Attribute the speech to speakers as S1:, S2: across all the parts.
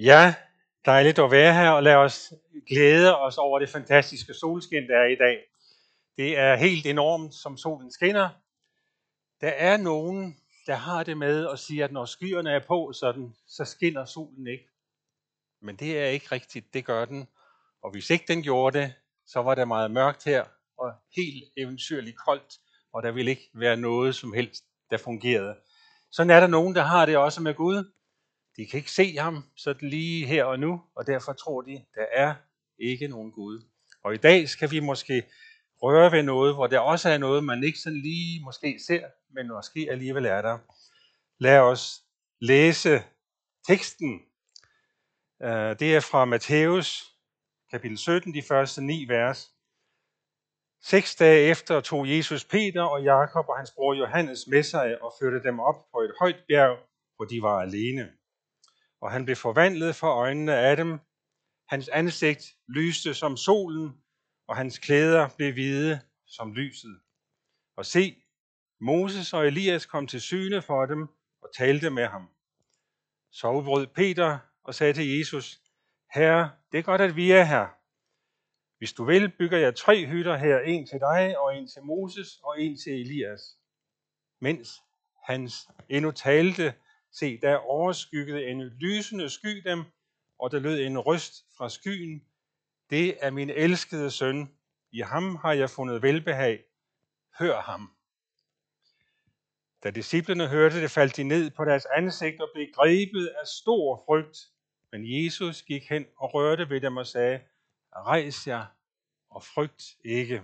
S1: Ja, dejligt at være her, og lad os glæde os over det fantastiske solskin, der er i dag. Det er helt enormt, som solen skinner. Der er nogen, der har det med at sige, at når skyerne er på, sådan, så skinner solen ikke. Men det er ikke rigtigt, det gør den. Og hvis ikke den gjorde det, så var det meget mørkt her, og helt eventyrligt koldt, og der ville ikke være noget som helst, der fungerede. Sådan er der nogen, der har det også med Gud. De kan ikke se ham sådan lige her og nu, og derfor tror de, der er ikke nogen Gud. Og i dag skal vi måske røre ved noget, hvor der også er noget, man ikke sådan lige måske ser, men måske alligevel er der. Lad os læse teksten. Øh, det er fra Matthæus kapitel 17, de første ni vers. Seks dage efter tog Jesus Peter og Jakob og hans bror Johannes med sig og førte dem op på et højt bjerg, hvor de var alene og han blev forvandlet for øjnene af dem. Hans ansigt lyste som solen, og hans klæder blev hvide som lyset. Og se, Moses og Elias kom til syne for dem og talte med ham. Så udbrød Peter og sagde til Jesus, Herre, det er godt, at vi er her. Hvis du vil, bygger jeg tre hytter her, en til dig, og en til Moses, og en til Elias. Mens han endnu talte, Se, der overskyggede en lysende sky dem, og der lød en røst fra skyen. Det er min elskede søn. I ham har jeg fundet velbehag. Hør ham. Da disciplene hørte det, faldt de ned på deres ansigt og blev grebet af stor frygt. Men Jesus gik hen og rørte ved dem og sagde, Rejs jer og frygt ikke.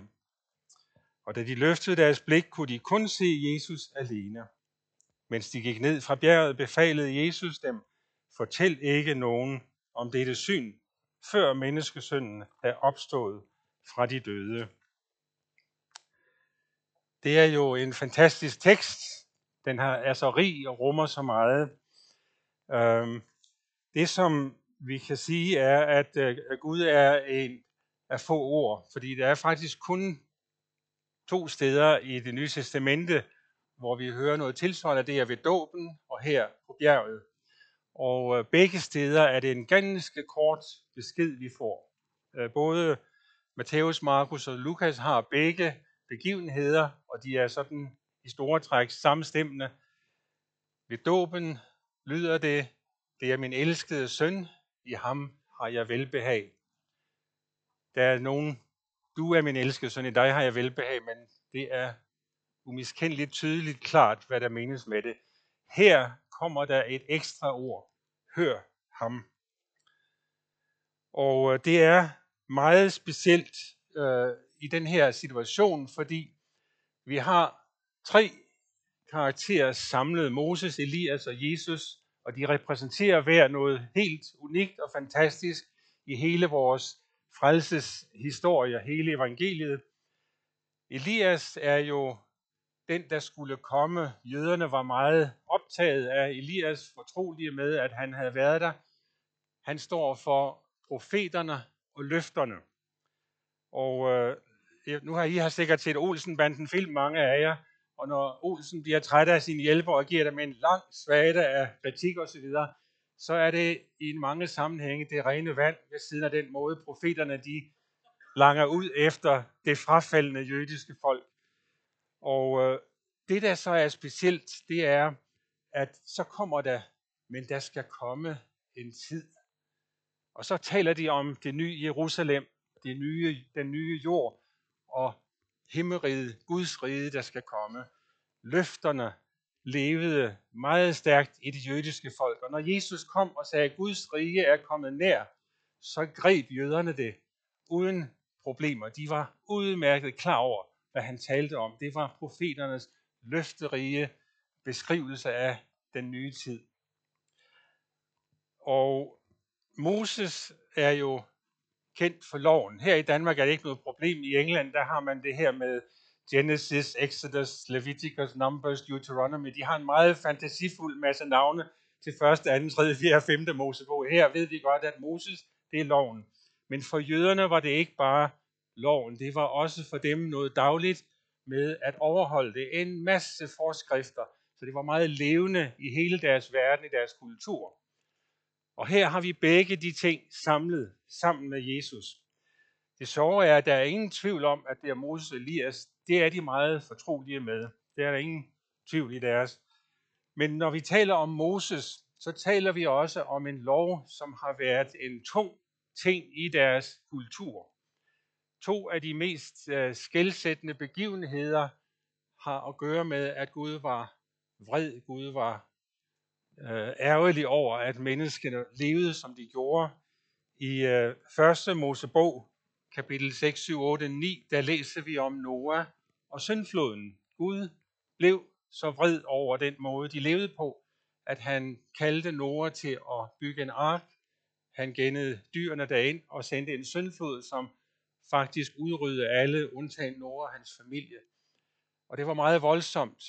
S1: Og da de løftede deres blik, kunne de kun se Jesus alene. Mens de gik ned fra bjerget, befalede Jesus dem, fortæl ikke nogen om dette syn, før menneskesønnen er opstået fra de døde. Det er jo en fantastisk tekst. Den er så rig og rummer så meget. Øhm, det, som vi kan sige, er, at øh, Gud er en af få ord, fordi der er faktisk kun to steder i det nye testamente, hvor vi hører noget tilsvarende, det er ved dåben og her på bjerget. Og øh, begge steder er det en ganske kort besked, vi får. Øh, både Matthæus, Markus og Lukas har begge begivenheder, og de er sådan i store træk samstemmende. Ved dåben lyder det, det er min elskede søn, i ham har jeg velbehag. Der er nogen, du er min elskede søn, i dig har jeg velbehag, men det er umiskendeligt tydeligt klart, hvad der menes med det. Her kommer der et ekstra ord. Hør ham. Og øh, det er meget specielt øh, i den her situation, fordi vi har tre karakterer samlet, Moses, Elias og Jesus, og de repræsenterer hver noget helt unikt og fantastisk i hele vores frelseshistorie, hele evangeliet. Elias er jo den, der skulle komme. Jøderne var meget optaget af Elias fortrolige med, at han havde været der. Han står for profeterne og løfterne. Og øh, nu har I har sikkert set Olsenbanden film, mange af jer, og når Olsen bliver træt af sin hjælper og giver dem en lang svade af kritik osv., så er det i mange sammenhænge det rene vand ved siden af den måde, profeterne de langer ud efter det frafaldende jødiske folk. Og øh, det, der så er specielt, det er, at så kommer der, men der skal komme en tid. Og så taler de om det nye Jerusalem, det nye, den nye jord og himmeriget, Guds rige, der skal komme. Løfterne levede meget stærkt i det jødiske folk. Og når Jesus kom og sagde, at Guds rige er kommet nær, så greb jøderne det uden problemer. De var udmærket klar over, hvad han talte om. Det var profeternes løfterige beskrivelse af den nye tid. Og Moses er jo kendt for loven. Her i Danmark er det ikke noget problem. I England der har man det her med Genesis, Exodus, Leviticus, Numbers, Deuteronomy. De har en meget fantasifuld masse navne til 1., 2., 3., 4. 5. Mosebog. Her ved vi godt, at Moses, det er loven. Men for jøderne var det ikke bare loven. Det var også for dem noget dagligt med at overholde det. En masse forskrifter, så det var meget levende i hele deres verden, i deres kultur. Og her har vi begge de ting samlet sammen med Jesus. Det sjove er, at der er ingen tvivl om, at det er Moses og Elias. Det er de meget fortrolige med. Det er der ingen tvivl i deres. Men når vi taler om Moses, så taler vi også om en lov, som har været en tung ting i deres kultur. To af de mest øh, skældsættende begivenheder har at gøre med, at Gud var vred, Gud var øh, ærgerlig over, at menneskene levede, som de gjorde. I øh, 1. Mosebog, kapitel 6, 7, 8, 9, der læser vi om Noah og syndfloden. Gud blev så vred over den måde, de levede på, at han kaldte Noah til at bygge en ark. Han gennede dyrene derind og sendte en syndflod, som faktisk udrydde alle, undtagen Nora og hans familie. Og det var meget voldsomt.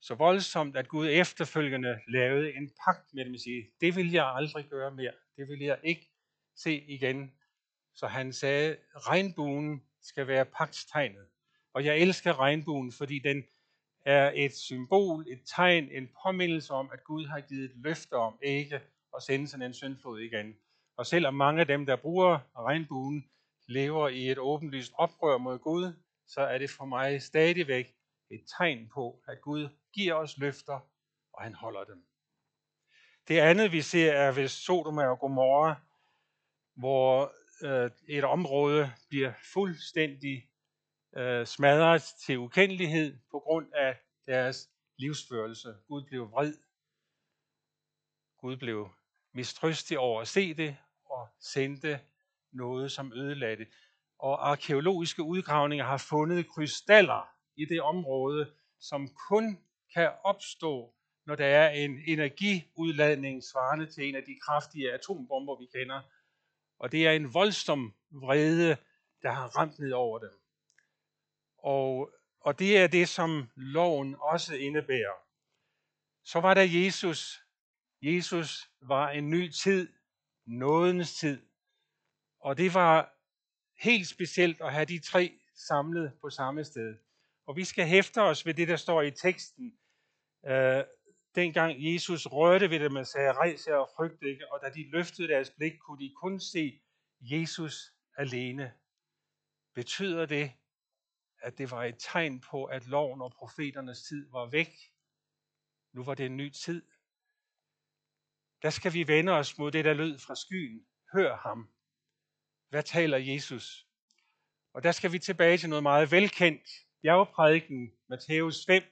S1: Så voldsomt, at Gud efterfølgende lavede en pagt med dem og sige, det vil jeg aldrig gøre mere. Det vil jeg ikke se igen. Så han sagde, regnbuen skal være pagtstegnet. Og jeg elsker regnbuen, fordi den er et symbol, et tegn, en påmindelse om, at Gud har givet et løfte om ikke at sende sådan en syndflod igen. Og selvom mange af dem, der bruger regnbuen, lever i et åbenlyst oprør mod Gud, så er det for mig stadigvæk et tegn på, at Gud giver os løfter, og han holder dem. Det andet, vi ser, er ved Sodoma og Gomorra, hvor øh, et område bliver fuldstændig øh, smadret til ukendelighed på grund af deres livsførelse. Gud blev vred. Gud blev mistrøstig over at se det og sendte noget, som ødelagde det. Og arkeologiske udgravninger har fundet krystaller i det område, som kun kan opstå, når der er en energiudladning svarende til en af de kraftige atombomber, vi kender. Og det er en voldsom vrede, der har ramt ned over dem. Og, og det er det, som loven også indebærer. Så var der Jesus. Jesus var en ny tid, nådens tid. Og det var helt specielt at have de tre samlet på samme sted. Og vi skal hæfte os ved det, der står i teksten. Øh, dengang Jesus rørte ved dem og sagde, rejs jer og frygt ikke, og da de løftede deres blik, kunne de kun se Jesus alene. Betyder det, at det var et tegn på, at loven og profeternes tid var væk. Nu var det en ny tid. Der skal vi vende os mod det, der lød fra skyen. Hør ham. Hvad taler Jesus? Og der skal vi tilbage til noget meget velkendt. Bjergprædiken, Matthæus 5,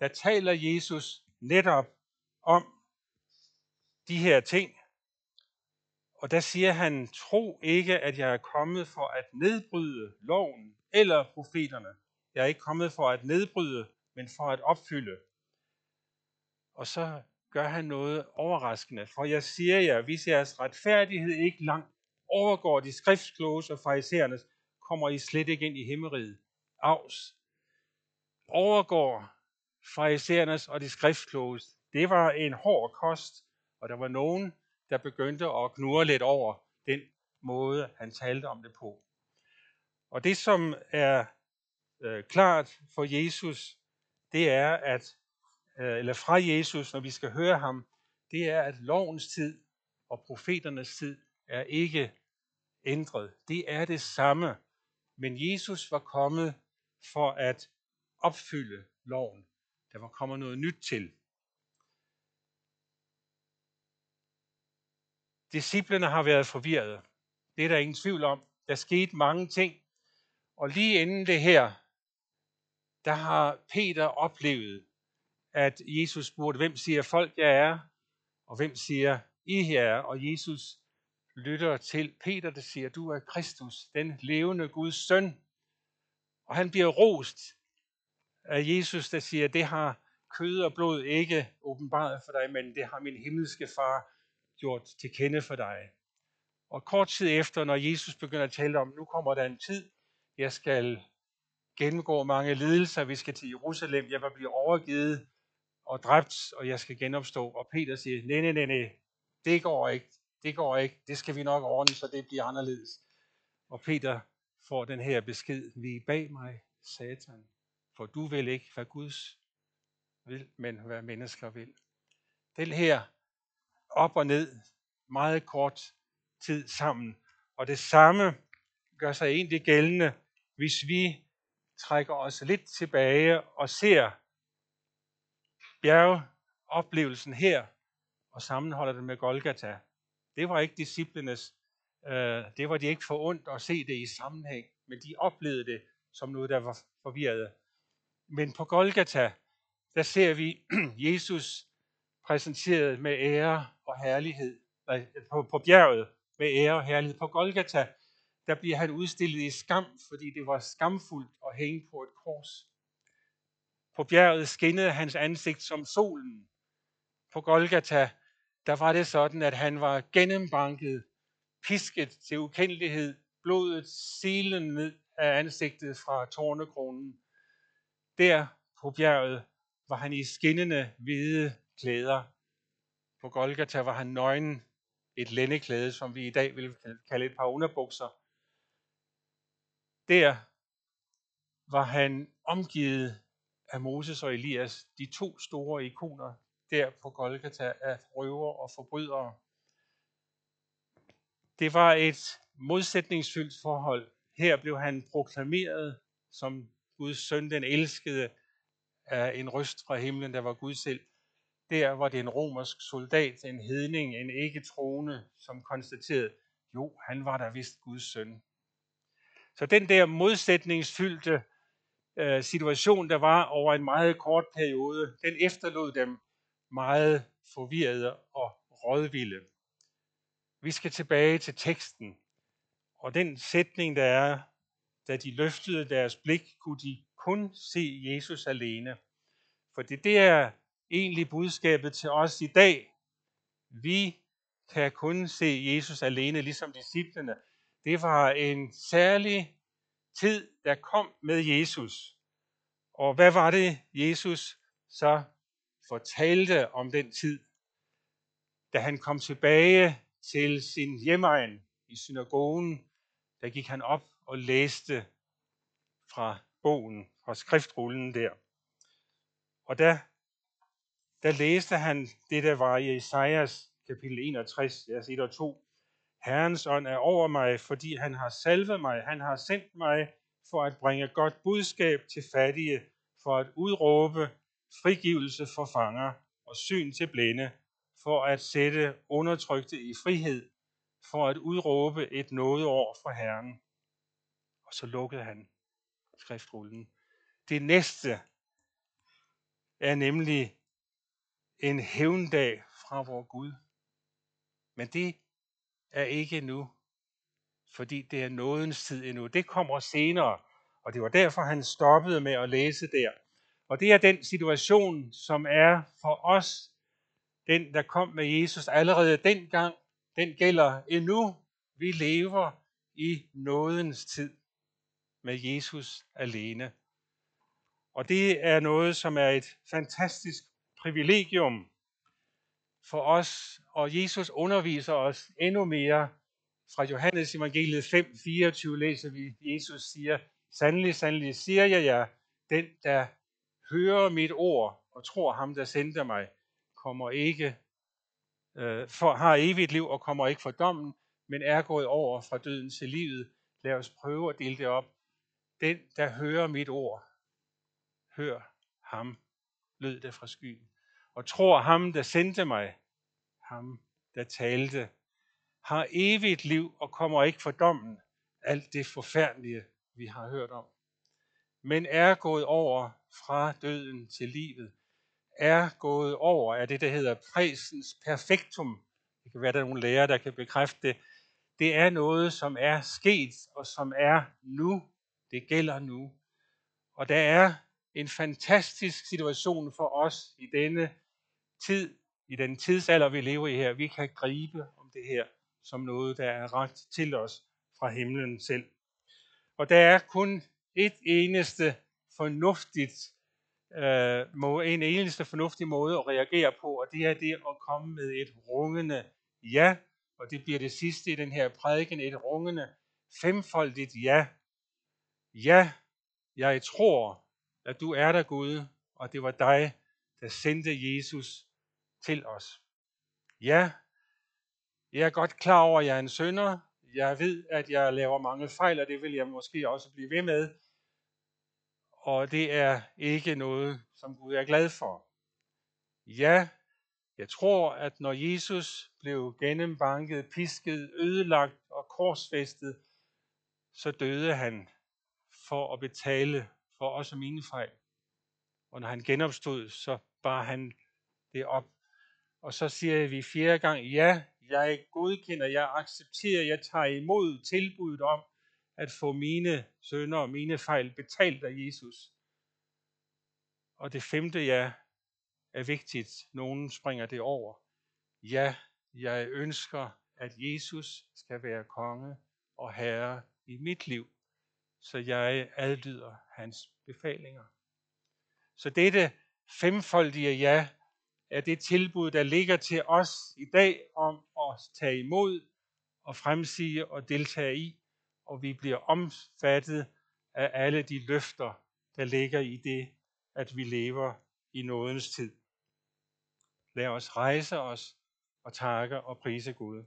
S1: der taler Jesus netop om de her ting. Og der siger han, tro ikke, at jeg er kommet for at nedbryde loven eller profeterne. Jeg er ikke kommet for at nedbryde, men for at opfylde. Og så gør han noget overraskende. For jeg siger jer, hvis jeres retfærdighed ikke langt overgår de skriftskloge og fariserernes, kommer I slet ikke ind i himmeriget. Avs. Overgår fariserernes og de skriftkloges. Det var en hård kost, og der var nogen, der begyndte at knurre lidt over den måde, han talte om det på. Og det, som er øh, klart for Jesus, det er, at, øh, eller fra Jesus, når vi skal høre ham, det er, at lovens tid og profeternes tid er ikke ændret. Det er det samme. Men Jesus var kommet for at opfylde loven. Der var kommet noget nyt til. Disciplerne har været forvirrede. Det er der ingen tvivl om. Der skete mange ting. Og lige inden det her, der har Peter oplevet, at Jesus spurgte, hvem siger folk, jeg er, og hvem siger, I her er. Og Jesus lytter til Peter, der siger, du er Kristus, den levende Guds søn. Og han bliver rost af Jesus, der siger, det har kød og blod ikke åbenbaret for dig, men det har min himmelske far gjort til kende for dig. Og kort tid efter, når Jesus begynder at tale om, nu kommer der en tid, jeg skal gennemgå mange lidelser, vi skal til Jerusalem, jeg vil blive overgivet og dræbt, og jeg skal genopstå. Og Peter siger, nej, nej, nej, nej, det går ikke, det går ikke, det skal vi nok ordne, så det bliver anderledes. Og Peter får den her besked, vi bag mig, satan, for du vil ikke, hvad Guds vil, men hvad mennesker vil. Den her op og ned, meget kort tid sammen. Og det samme gør sig egentlig gældende, hvis vi trækker os lidt tilbage og ser bjergeoplevelsen her og sammenholder den med Golgata. Det var ikke disciplenes, øh, det var de ikke for ondt at se det i sammenhæng, men de oplevede det som noget, der var forvirret. Men på Golgata, der ser vi Jesus præsenteret med ære og herlighed. På, på bjerget med ære og herlighed. På Golgata, der bliver han udstillet i skam, fordi det var skamfuldt at hænge på et kors. På bjerget skinnede hans ansigt som solen. På Golgata, der var det sådan, at han var gennembanket, pisket til ukendelighed, blodet silen ned af ansigtet fra tårnekronen. Der på bjerget var han i skinnende hvide klæder. På Golgata var han nøgen, et lændeklæde, som vi i dag vil kalde et par underbukser. Der var han omgivet af Moses og Elias, de to store ikoner der på Golgata af røver og forbrydere. Det var et modsætningsfyldt forhold. Her blev han proklameret som Guds søn, den elskede af en røst fra himlen, der var Gud selv. Der var det en romersk soldat, en hedning, en ikke troende, som konstaterede, jo, han var der vist Guds søn. Så den der modsætningsfyldte øh, situation, der var over en meget kort periode, den efterlod dem meget forvirrede og rådvilde. Vi skal tilbage til teksten, og den sætning, der er, da de løftede deres blik, kunne de kun se Jesus alene. For det, det er egentlig budskabet til os i dag. Vi kan kun se Jesus alene, ligesom disciplene. Det var en særlig tid, der kom med Jesus. Og hvad var det, Jesus så fortalte om den tid, da han kom tilbage til sin hjemegn i synagogen, der gik han op og læste fra bogen, fra skriftrullen der. Og der, der læste han det, der var i Esajas kapitel 61, vers 1 og 2. Herrens ånd er over mig, fordi han har salvet mig. Han har sendt mig for at bringe godt budskab til fattige, for at udråbe frigivelse for fanger og syn til blinde, for at sætte undertrykte i frihed, for at udråbe et nådeår fra Herren. Og så lukkede han skriftrullen. Det næste er nemlig en hævndag fra vor Gud. Men det er ikke nu, fordi det er nådens tid endnu. Det kommer senere, og det var derfor, han stoppede med at læse der. Og det er den situation, som er for os, den der kom med Jesus allerede dengang, den gælder endnu. Vi lever i nådens tid med Jesus alene. Og det er noget, som er et fantastisk privilegium for os, og Jesus underviser os endnu mere. Fra Johannes evangeliet 5:24 læser vi, Jesus siger, Sandelig, sandelig siger jeg jer, den der hører mit ord og tror ham, der sendte mig, kommer ikke, øh, for, har evigt liv og kommer ikke for dommen, men er gået over fra døden til livet. Lad os prøve at dele det op. Den, der hører mit ord, hør ham, lød det fra skyen. Og tror ham, der sendte mig, ham, der talte, har evigt liv og kommer ikke for dommen. Alt det forfærdelige, vi har hørt om. Men er gået over fra døden til livet. Er gået over af det, der hedder præsens perfektum. Det kan være, der er nogle lærere, der kan bekræfte det. Det er noget, som er sket, og som er nu. Det gælder nu. Og der er en fantastisk situation for os i denne tid, i den tidsalder, vi lever i her. Vi kan gribe om det her som noget, der er ragt til os fra himlen selv. Og der er kun et eneste fornuftigt, øh, en eneste fornuftig måde at reagere på, og det er det at komme med et rungende ja, og det bliver det sidste i den her prædiken, et rungende femfoldigt ja. Ja, jeg tror, at du er der Gud, og det var dig, der sendte Jesus til os. Ja, Jeg er godt klar over, at jeg er en synder. Jeg ved, at jeg laver mange fejl, og det vil jeg måske også blive ved med. Og det er ikke noget, som Gud er glad for. Ja, jeg tror, at når Jesus blev gennembanket, pisket, ødelagt og korsfæstet, så døde han for at betale for os og mine fejl. Og når han genopstod, så bar han det op. Og så siger vi fjerde gang, ja, jeg godkender, jeg accepterer, jeg tager imod tilbuddet om at få mine sønder og mine fejl betalt af Jesus. Og det femte ja er vigtigt. Nogen springer det over. Ja, jeg ønsker, at Jesus skal være konge og herre i mit liv, så jeg adlyder hans befalinger. Så dette femfoldige ja er det tilbud, der ligger til os i dag om at tage imod og fremsige og deltage i, og vi bliver omfattet af alle de løfter, der ligger i det, at vi lever i nådens tid. Lad os rejse os og takke og prise Gud.